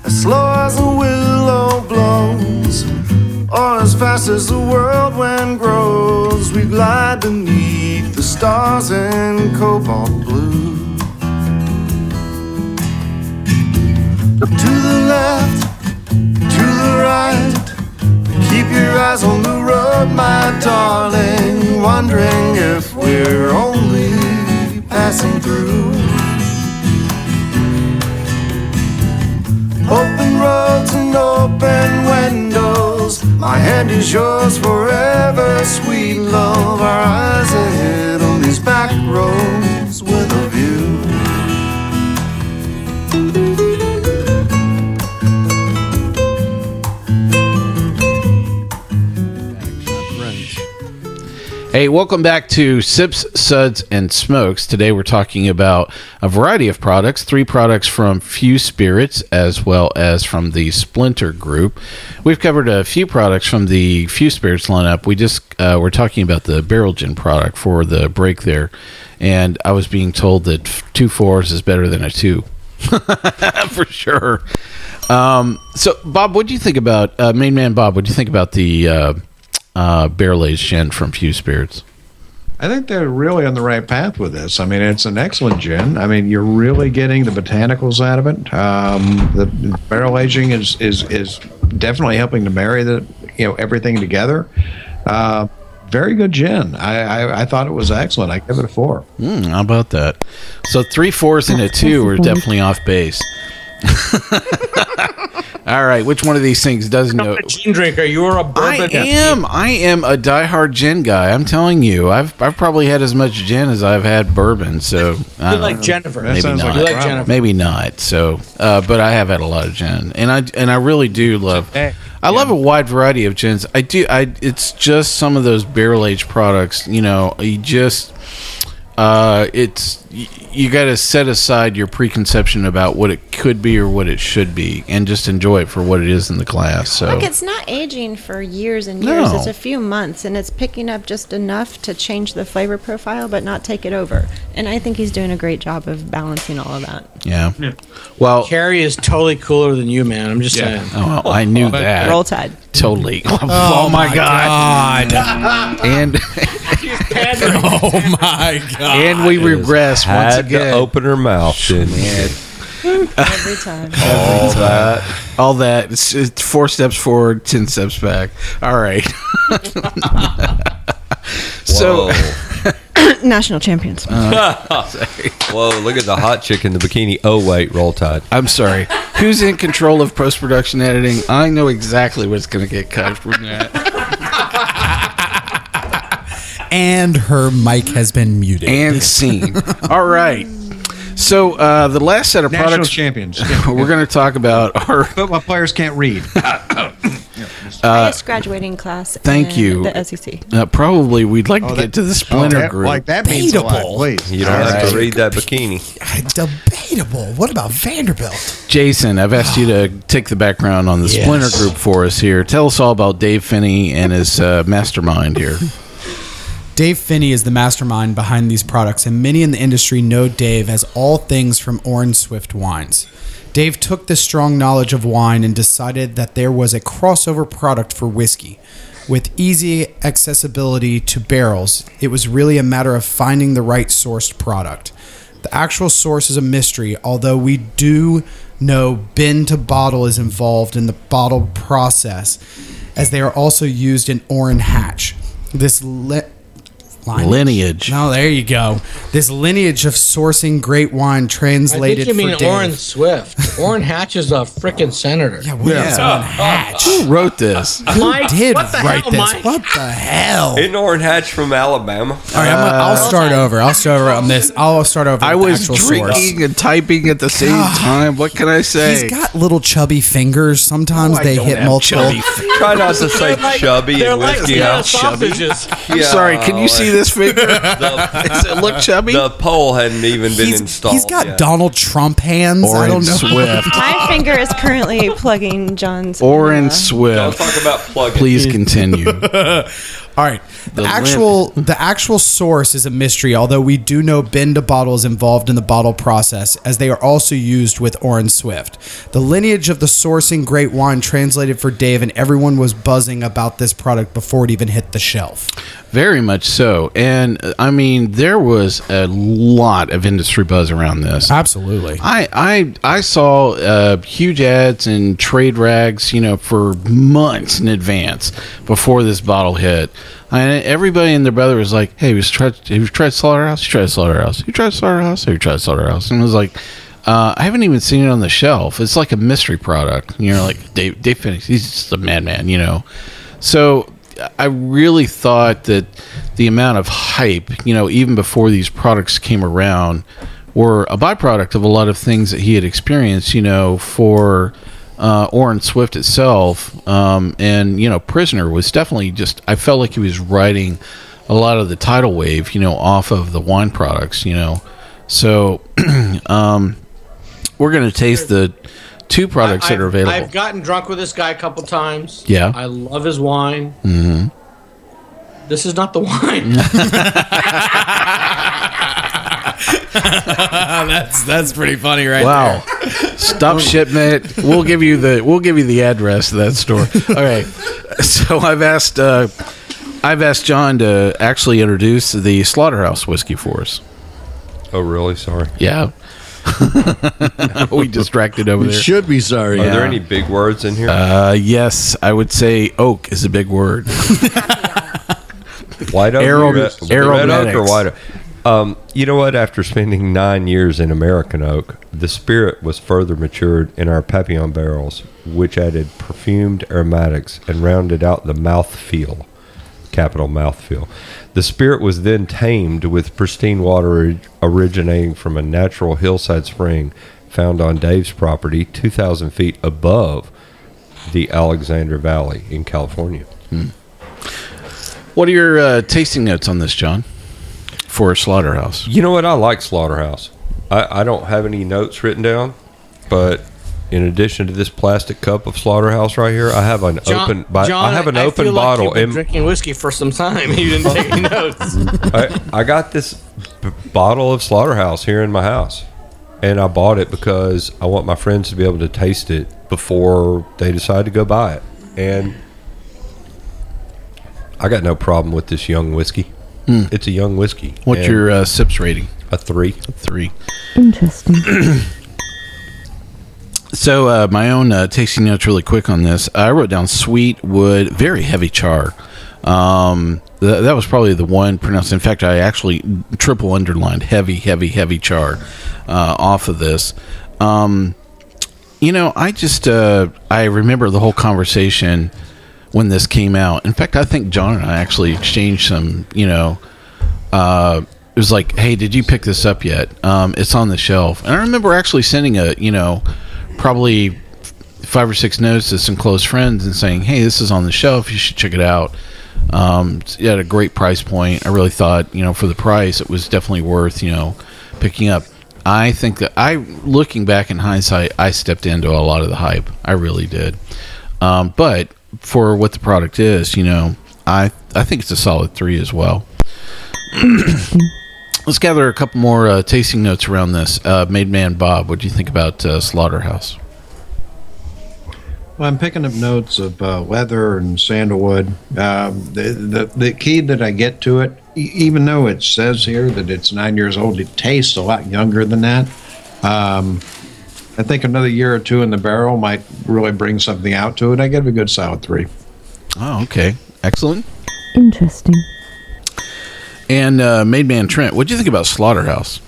J: As slow as a willow blows, or as fast as the whirlwind grows, we glide beneath the stars in cobalt blue. To the left, to the right. Keep your eyes on the road, my darling. Only passing through. Open roads and open windows. My hand is yours forever, sweet love. Our eyes
B: Hey, welcome back to Sips, Suds, and Smokes. Today we're talking about a variety of products, three products from Few Spirits as well as from the Splinter Group. We've covered a few products from the Few Spirits lineup. We just uh, we're talking about the Barrel Gin product for the break there, and I was being told that two fours is better than a two. [laughs] for sure. Um, so, Bob, what do you think about uh, Main Man Bob? What do you think about the uh, uh, barrel aged gin from Few Spirits?
E: I think they're really on the right path with this. I mean, it's an excellent gin. I mean, you're really getting the botanicals out of it. Um, the barrel aging is is is definitely helping to marry the you know everything together. Uh, very good gin. I, I I thought it was excellent. I give it a four.
B: Mm, how about that? So three fours and a two are definitely off base. [laughs] [laughs] All right, which one of these things doesn't know?
F: A gin drinker, you're a bourbon.
B: I am. I am a diehard gin guy. I'm telling you, I've I've probably had as much gin as I've had bourbon. So I
F: You
B: don't
F: like
B: know.
F: Jennifer.
E: That
B: Maybe
E: sounds
B: not.
E: like
F: You like. Jennifer.
B: Maybe not. So, uh, but I have had a lot of gin, and I and I really do love.
E: Hey,
B: I love a wide variety of gins. I do. I. It's just some of those barrel aged products. You know, you just. Uh, it's y- you got to set aside your preconception about what it could be or what it should be, and just enjoy it for what it is in the class. So
D: Look, it's not aging for years and years.
B: No.
D: It's a few months, and it's picking up just enough to change the flavor profile, but not take it over. And I think he's doing a great job of balancing all of that.
B: Yeah. Well,
F: Cary is totally cooler than you, man. I'm just saying.
B: Oh, well, I knew that.
D: Roll Tide.
B: Totally. [laughs] Oh, [laughs] oh, my, god. [laughs] And
C: oh my god.
B: and we regress once
G: Had
B: again.
G: to open her mouth, didn't you?
D: Every time.
G: All that.
B: All that. It's, it's four steps forward, ten steps back. All right. so
G: Whoa. [coughs]
D: National champions. [laughs]
G: Whoa, look at the hot chick in the bikini. Oh, wait, roll tide.
B: I'm sorry. Who's in control of post production editing? I know exactly what's going to get cut from that. [laughs]
C: And her mic has been muted.
B: And scene. All right. So uh, the last set of
E: National
B: products
E: champions. [laughs]
B: we're going to talk about are
E: my players can't read. [coughs] [coughs]
D: Highest graduating class.
B: thank
D: in
B: you.
D: The SEC.
B: uh, probably we'd like to
E: Oh,
B: get to the splinter
E: that-
B: group.
E: Like that means a lot.
C: Debatable.
E: Please.
G: You don't
B: All
G: have
B: right.
G: to read that bikini. [laughs]
C: Debatable. What about Vanderbilt?
B: Jason, I've asked you to [sighs] take the background on the
H: Yes.
B: splinter group for us here. Tell us all about Dave Phinney and his uh, mastermind here. [laughs]
C: Dave Phinney is the mastermind behind these products, and many in the industry know Dave as all things from Orin Swift Wines. Dave took this strong knowledge of wine and decided that there was a crossover product for whiskey. With easy accessibility to barrels, it was really a matter of finding the right sourced product. The actual source is a mystery, although we do know bin to bottle is involved in the bottle process, as they are also used in Orrin Hatch. This li- lineage.
B: Lineage.
C: No, there you go. This lineage of sourcing great wine translated.
F: I think you mean. Orin Swift. Orrin Hatch is a freaking senator.
C: Yeah, what is Orrin Hatch?
B: Who wrote this?
F: Mike,
C: Did
F: what the
C: write
F: hell,
C: this?
F: Mike?
C: What the hell?
G: Isn't Orange Hatch from Alabama?
C: All right, I'm gonna, I'll uh, start over. I'll start over on this. I'll start over.
B: I was
C: actual
B: drinking
C: source.
B: and typing at the same
C: God.
B: time. What can I say?
C: He's got little chubby fingers. Sometimes
B: I
C: they hit
B: have
C: multiple. [laughs]
G: Try not to say chubby
F: They're
G: and
F: like
G: whiskey
F: yeah,
G: house.
F: sausages.
B: I'm sorry. Can you see this figure? [laughs] Does [laughs] it look chubby?
G: The pole hadn't even been
C: He's,
G: installed.
C: he's got
G: yet.
C: Donald Trump hands. I
B: Orange
C: don't know.
B: Swift. [laughs]
D: My finger is currently plugging John's.
B: Orange
D: uh,
G: Don't
B: Swift.
G: talk about plugging.
B: Please continue.
C: All right. The,
B: The
C: actual the actual source is a mystery, although we do know bin to bottle is involved in the bottle process, as they are also used with Orin Swift. The lineage of the sourcing great wine translated for Dave, and everyone was buzzing about this product before it even hit the shelf.
B: Very much so. And uh, I mean, there was a lot of industry buzz around this.
C: Absolutely.
B: I I I saw uh, huge ads and trade rags, you know, for months in advance before this bottle hit. And everybody and their brother was like, "Hey, we tried. Have you tried Slaughterhouse? You tried Slaughterhouse? You tried Slaughterhouse? Have you tried Slaughterhouse?" And I was like, uh, "I haven't even seen it on the shelf. It's like a mystery product." And you're like, "Dave, Dave Phoenix, he's just a madman," you know. So I really thought that the amount of hype, you know, even before these products came around, were a byproduct of a lot of things that he had experienced, you know, for uh, Orin Swift itself. Um, and, you know, Prisoner was definitely just, I felt like he was riding a lot of the tidal wave, you know, off of the wine products, you know. So [clears throat] um, we're going to taste the two products that are available.
F: I've gotten drunk with this guy a couple times.
B: Yeah.
F: I love his wine.
B: hmm
F: This is not the wine. [laughs] [laughs]
C: that's that's pretty funny, right?
B: Wow. Stop shipment. We'll give you the we'll give you the address of that store. [laughs] Okay. So I've asked uh, I've asked John to actually introduce the Slaughterhouse whiskey for us.
G: Oh, really? Sorry.
B: Yeah. [laughs] we distracted over
H: We
B: there.
H: should be sorry.
G: Are there any big words in here?
B: Uh, yes, I would say oak is a big word. [laughs]
G: white oak,
B: Aero-
G: red, red oak, or white oak? Um, you know what? After spending nine years in American oak, the spirit was further matured in our Papillon barrels, which added perfumed aromatics and rounded out the mouth feel. Capital mouth feel. The spirit was then tamed with pristine water originating from a natural hillside spring found on Dave's property, 2,000 feet above the Alexander Valley in California.
B: What are your uh, tasting notes on this, John? For Slaughterhouse.
G: You know what? I like Slaughterhouse. I, I don't have any notes written down, but in addition to this plastic cup of Slaughterhouse right here, I have an open. Bi- I have an open
F: feel like
G: bottle.
F: you've been
G: in,
F: drinking whiskey for some time. You didn't take any notes.
G: I, I got this b- bottle of Slaughterhouse here in my house, and I bought it because I want my friends to be able to taste it before they decide to go buy it. And I got no problem with this young whiskey. It's a young whiskey.
B: What's
G: And
B: your uh, sips rating?
G: a three?
B: A Three.
K: Interesting. [clears throat]
B: So uh, my own uh, tasting notes really quick on this. I wrote down sweet wood, very heavy char. Um, th- that was probably the one pronounced. In fact, I actually triple underlined heavy, heavy, heavy char uh, off of this. Um, you know, I just uh, I remember the whole conversation when this came out. In fact, I think John and I actually exchanged some. You know, uh, it was like, "Hey, did you pick this up yet? Um, it's on the shelf." And I remember actually sending a, you know, probably five or six notes to some close friends and saying, "Hey, this is on the shelf. You should check it out." Um, it had a great price point. I really thought, you know, for the price, it was definitely worth, you know, picking up. I think that I, looking back in hindsight, I stepped into a lot of the hype. I really did. Um, but for what the product is, you know, I I think it's a solid three as well. [clears throat] Let's gather a couple more uh, tasting notes around this. Uh, Made Man Bob, what do you think about uh, Slaughterhouse?
E: Well, I'm picking up notes of uh, leather and sandalwood. Um, the, the the key that I get to it, e- even though it says here that it's nine years old, it tastes a lot younger than that. Um, I think another year or two in the barrel might really bring something out to it. I give it a good solid three.
B: Oh, okay. Excellent.
K: Interesting.
B: And uh, Made Man Trent, what do you think about Slaughterhouse?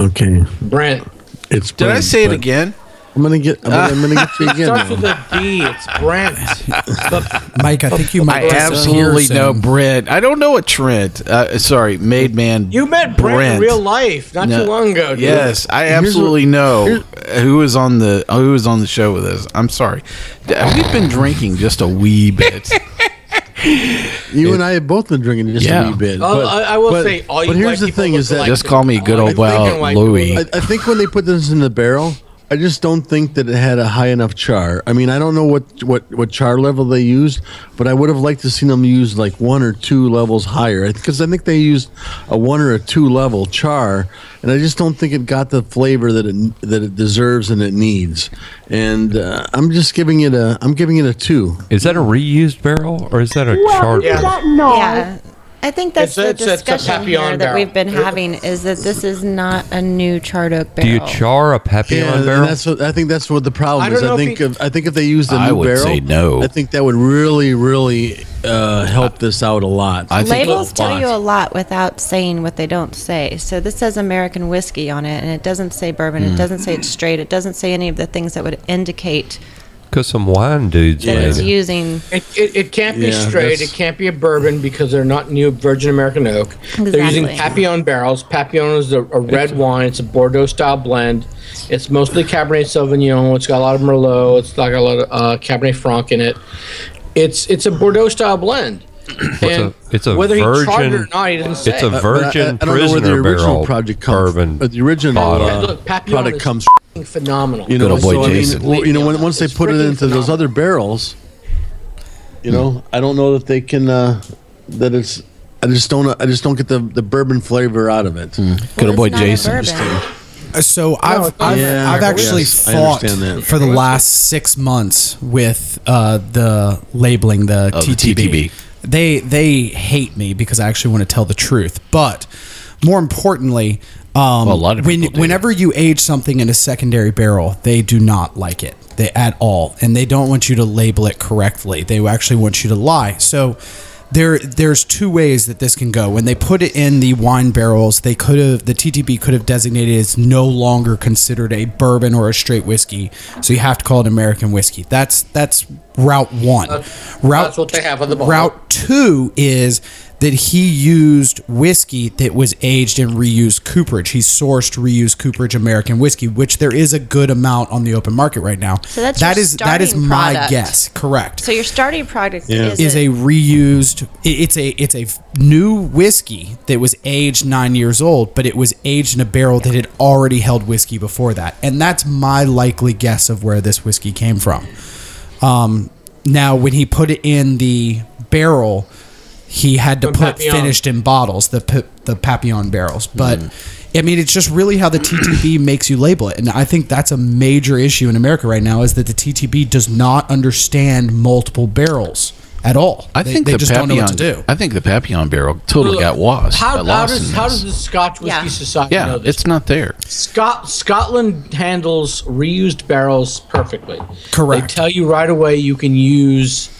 H: Okay,
F: Brent.
H: it's.
B: Did I say it
H: but
B: again?
H: I'm gonna get. I'm gonna, I'm gonna get you [laughs] again.
F: Starts with a D. It's Brent. The- [laughs]
C: Mike, I think you might
B: I absolutely
C: disappear
B: know. Brent. I don't know what Trent. Uh, sorry, Made Man.
F: you met Brent, in real life not
B: No.
F: too long ago. Dude.
B: Yes, I
H: Here's
B: absolutely know who was on the who was on the show with us. I'm sorry. D- We've been drinking just a wee bit. [laughs] [laughs]
H: You and I have both been drinking just
B: Yeah.
H: a wee bit.
F: Oh,
H: but-
F: I, I will
H: but-
F: say, all you
H: but here's the thing: is that
F: alike.
B: Just call me good old
F: you
B: well
F: thinking white
B: Louis.
F: people
H: I, I think when they put this in the barrel, I just don't think that it had a high enough char. I mean, I don't know what what what char level they used, but I would have liked to seen them use like one or two levels higher because I think they used a one or a two level char, and I just don't think it got the flavor that it that it deserves and it needs. And uh, I'm just giving it a I'm giving it a two.
G: Is that a reused barrel or is that a
K: Well,
G: charred?
K: isn't
F: Yeah.
K: that nice?
D: Yeah. I think that's
F: It's
D: the
F: it's a- it's a
D: discussion here
F: Papillon
D: that
F: barrel.
D: we've been having is that this is not a new charred oak barrel.
G: Do
D: barrel.
G: you char a Papillon
H: Yeah, and
G: barrel?
H: that's what I think. That's what the problem
F: I don't
H: is.
F: know
H: I
F: if
H: think
F: he-
H: if, I think if they used a
B: I
H: new
B: would
H: barrel,
B: say no.
H: I think that would really, really uh, help this out a lot.
B: I think
D: Labels tell
H: lot.
D: you a lot without saying what they don't say. So this says American whiskey on it, and it doesn't say bourbon.
H: Hmm.
D: It doesn't say it's straight. It doesn't say any of the things that would indicate
G: Because some wine dudes
D: that
G: made
D: it's using.
F: It, it, it can't be
H: Yeah,
F: straight. It can't be a bourbon because they're not new Virgin American oak. They're using
D: Exactly.
F: Papillon barrels. Papillon is a, a red wine. It's a Bordeaux style blend. It's mostly Cabernet Sauvignon. It's got a lot of Merlot. It's got a lot of uh, Cabernet Franc in it. It's it's a Bordeaux style blend. [clears throat] and
G: a- it's a
F: whether he tried it
G: virgin-
F: or not, he doesn't say.
G: It's a
H: But I-
G: virgin
H: I, don't know where the original
G: barrel
H: project comes
G: bourbon.
H: But the original uh,
F: Look,
H: product comes.
F: f***ing phenomenal.
H: You know,
B: Good old boy
H: so, I mean,
B: Jason.
H: well, you know, when, once they put it
F: freaking
H: into those other barrels, you know, I don't know that they can. Uh, that it's. I just don't. I just don't get the, the bourbon flavor out of it.
B: good old boy
D: It's not a
B: Jason.
C: Uh, So I've
F: it's
C: I've,
H: Yeah,
C: I've actually
H: yes,
C: fought
H: that.
C: for the last six months with uh, the labeling the,
B: Oh, the
C: TTB.
B: TTB.
C: They they hate me because I actually want to tell the truth. But more importantly, um,
B: Well, a lot of
C: when
B: people do.
C: whenever you age something in a secondary barrel, they do not like it they, at all, and they don't want you to label it correctly. They actually want you to lie. So there there's two ways that this can go. When they put it in the wine barrels, they could have the TTB could have designated as no longer considered a bourbon or a straight whiskey. So you have to call it American whiskey. That's that's route 1. route
F: that's what they have on the bottle.
C: Route 2 is that he used whiskey that was aged in reused cooperage. He sourced reused cooperage American whiskey, which there is a good amount on the open market right now.
D: So that's
C: that
D: your
C: is that is
D: starting
C: my
D: product.
C: guess. Correct
D: So your starting product
H: Yeah.
D: is,
C: is a reused it's a it's a new whiskey that was aged 9 years old but it was aged in a barrel that had already held whiskey before that and that's my likely guess of where this whiskey came from um, now when he put it in the barrel he had to put
F: Papillon.
C: finished in bottles, the the Papillon barrels. But mm-hmm. I mean, it's just really how the TTB [clears throat] makes you label it, and I think that's a major issue in America right now is that the TTB does not understand multiple barrels at all.
B: I
C: They-
B: think
C: they,
B: the
C: just
B: Papillon,
C: don't know what to do.
B: I think the Papillon barrel totally got lost.
F: How, how does how does the Scotch Whiskey
D: Yeah.
F: Society
B: yeah,
F: know this?
B: it's not there.
F: Scot- Scotland handles reused barrels perfectly.
C: Correct.
F: They tell you right away you can use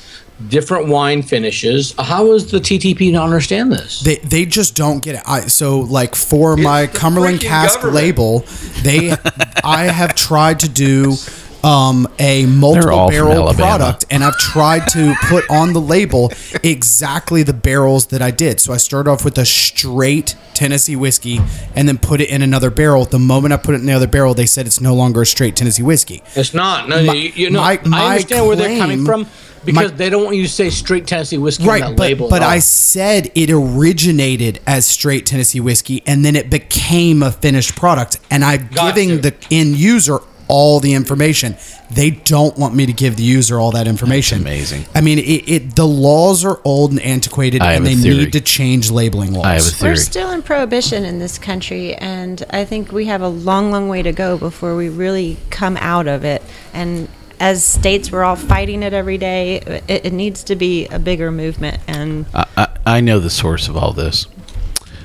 F: different wine finishes. How is the TTB not understand this?
C: They, they just don't get it. I, so like for my Cumberland
G: freaking
C: cask
G: government.
C: label, they [laughs] I have tried to do um, a multiple barrel product, and I've tried to put on the label exactly the barrels that I did. So I started off with a straight Tennessee whiskey, and then put it in another barrel. The moment I put it in the other barrel, they said it's no longer a straight Tennessee whiskey.
F: it's not. No,
C: My-
F: you, you know,
C: my- my
F: I understand where they're coming from because
C: my-
F: they don't want you to say straight Tennessee whiskey on
C: Right,
F: that
C: but
F: label.
C: but
F: at.
C: I said it originated as straight Tennessee whiskey, and then it became a finished product. And I'm
F: Got
C: giving
F: you.
C: the end user all the information. They don't want me to give the user all that information.
B: amazing.
C: I mean, it, it the laws are old and antiquated,
B: I have
C: and they
B: theory.
C: need to change labeling laws.
B: I have a
D: We're still in prohibition in this country, and I think we have a long, long way to go before we really come out of it. And as states, we're all fighting it every day. It, it needs to be a bigger movement. And
B: I, I, I know the source of all this.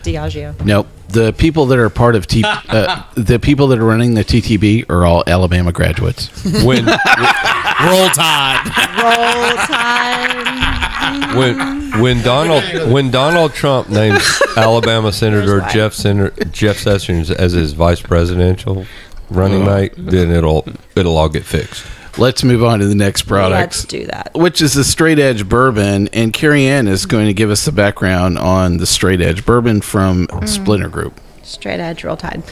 D: Diageo.
B: Nope. The people that are part of T, [laughs] uh, the people that are running the TTB are all Alabama graduates.
G: When [laughs]
C: Roll Tide.
D: Roll time.
G: when when Donald when Donald Trump names Alabama Senator. Jeff Senator, Jeff Sessions as his vice presidential running mate, then it'll it'll all get fixed.
B: Let's move on to the next product.
D: Let's do that.
B: which is the straight edge bourbon. And Cary Ann is going to give us the background on the straight edge bourbon from mm. Splinter Group.
D: Straight edge, roll tide.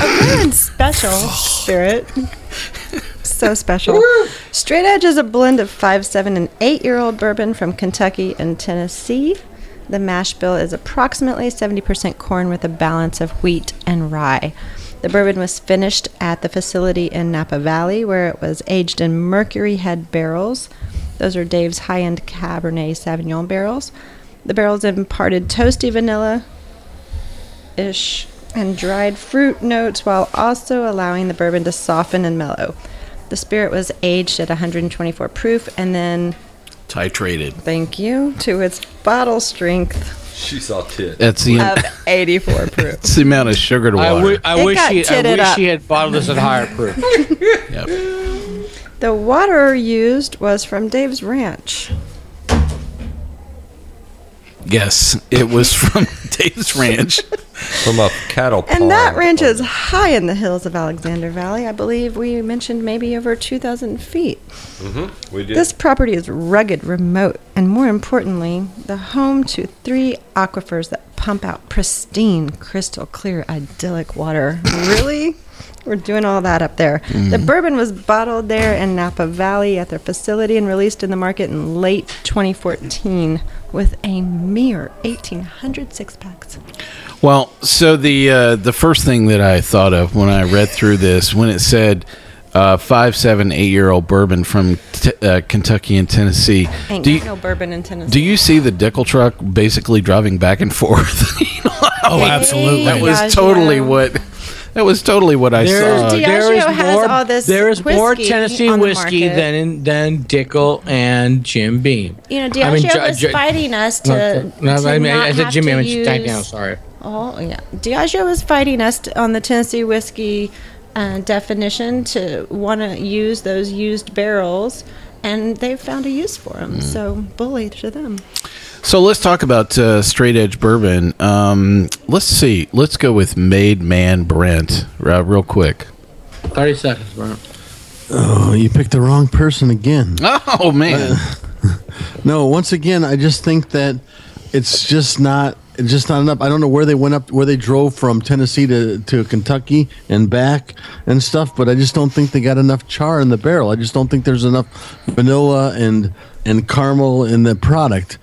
D: A special spirit. so special. Straight edge is a blend of five, seven, and eight year old bourbon from Kentucky and Tennessee. The mash bill is approximately 70% corn with a balance of wheat and rye. The bourbon was finished at the facility in Napa Valley where it was aged in Mercury Head barrels. Those are Dave's high end Cabernet Sauvignon barrels. The barrels imparted toasty vanilla, ish and dried fruit notes while also allowing the bourbon to soften and mellow. The spirit was aged at 124 proof and then,
B: Titrated.
D: thank you, to its bottle strength
G: She saw tit.
B: That's the,
D: of 84 [laughs] proof.
B: that's the amount of sugar to
F: I,
B: water.
F: wi- I
D: It
F: wish
D: got
F: he, I
D: titted
F: wish
D: up.
F: he had bottled this at higher proof. [laughs]
B: Yep.
D: The water used was from Dave's Ranch.
B: Yes, it was [laughs] from Dave's Ranch.
G: From a cattle pond.
D: And that ranch is high in the hills of Alexander Valley. I believe we mentioned maybe over 2,000 feet. Mm-hmm.
G: We did.
D: This property is rugged, remote, and more importantly, the home to three aquifers that pump out pristine, crystal clear, idyllic water. [laughs] really? We're doing all that up there. The mm. bourbon was bottled there in Napa Valley at their facility and released in the market in late 2014 with a mere 1,800 six packs.
B: Well, so the uh, the first thing that I thought of when I read through this, when it said uh, five, seven, eight year old bourbon from t- uh, Kentucky and Tennessee,
D: Ain't
B: do you,
D: no bourbon in Tennessee.
B: do you see the Dickel truck basically driving back and forth? [laughs] You know,
C: Oh, absolutely.
B: that was
D: Diageo.
B: totally what that was totally what I
F: There's,
B: saw.
D: Diageo
F: there is
D: has
F: more,
D: all this
F: there is more
D: whiskey
F: Tennessee
D: on the
F: whiskey
D: market.
F: than than Dickel and Jim Beam.
D: You know,
F: I
D: Diageo
F: mean, Ju-
D: was
F: Ju-
D: fighting us to.
F: No,
D: to
F: I mean,
D: not
F: I said
D: have
F: Jimmy.
D: to
F: I meant Diageo.
D: use-
F: Sorry.
D: Oh yeah, Diageo was fighting us t- on the Tennessee whiskey uh, definition to want to use those used barrels, and they've found a use for them. So bully to them.
B: So let's talk about uh, straight edge bourbon. Um, let's see. Let's go with Made Man Brent uh, real quick.
F: Thirty seconds, Brent.
H: Oh, you picked the wrong person again.
B: Oh man, [laughs]
H: No, once again, I just think that it's just not it's just not enough. I don't know where they went up, where they drove from Tennessee to, to Kentucky and back and stuff, but I just don't think they got enough char in the barrel. I just don't think there's enough vanilla and and caramel in the product.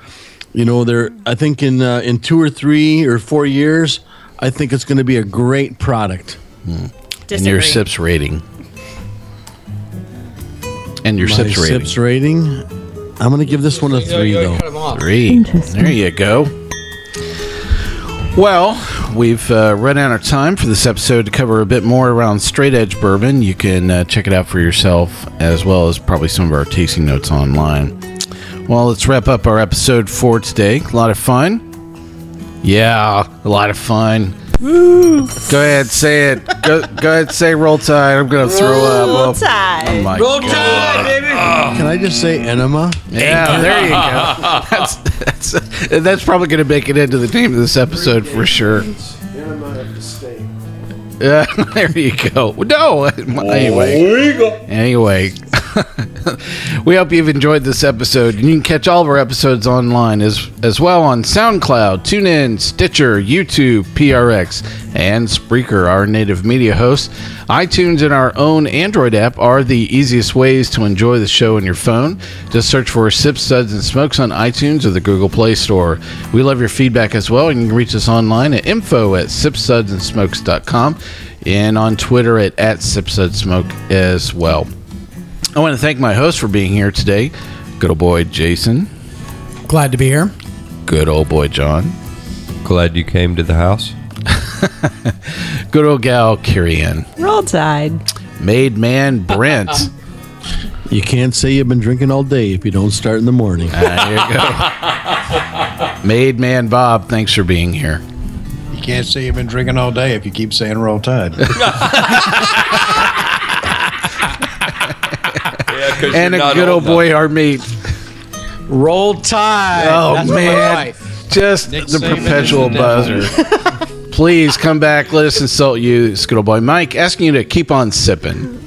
H: You know, there. I think in uh, in two or three or four years, I think it's going to be a great product.
B: and your sips rating. And your
H: My
B: sips rating.
H: sips rating. I'm gonna give this one a three though.
B: Three. There you go. Well, we've uh, run out of time for this episode to cover a bit more around straight edge bourbon. You can uh, check it out for yourself, as well as probably some of our tasting notes online. Well, let's wrap up our episode for today. A lot of fun. Yeah, a lot of fun. Go ahead, say it. Go, go ahead, say roll tide. I'm gonna throw up.
D: Roll
B: Oh,
D: Tide.
B: Oh my
F: Roll
B: God.
F: Tide, baby.
H: Can I just say enema?
B: Yeah, there you go. That's that's, that's probably going to make it into the name of this episode for sure. Enema of the state. Yeah, [laughs] there you go. No, anyway. Anyway, [laughs] we hope you've enjoyed this episode. And you can catch all of our episodes online as as well on SoundCloud, TuneIn, Stitcher, YouTube, PRX, and Spreaker, our native media host. iTunes and our own Android app are the easiest ways to enjoy the show on your phone. Just search for Sips, Suds, and Smokes on iTunes or the Google Play Store. We love your feedback as well. You can reach us online at info at sipssudsandsmokes.com and on Twitter at, at sipssudssmoke as well. I want to thank my host for being here today. Good old boy Jason.
C: Glad to be here.
B: Good old boy John.
G: Glad you came to the house. [laughs]
B: Good old gal Cary Ann.
D: Roll Tide.
B: Made man Brent. [laughs]
H: You can't say you've been drinking all day if you don't start in the morning.
B: Ah, there you go. Made man Bob, thanks for being here.
E: You can't say you've been drinking all day if you keep saying roll tide. [laughs]
B: And a good old boy, our mate.
F: Roll Tide.
B: Oh,
F: That's
B: man. Just
E: Nick
B: the
E: Saban
B: perpetual
E: the
B: buzzer. Please come back. Let us insult you. It's good old boy Mike asking you to keep on sipping.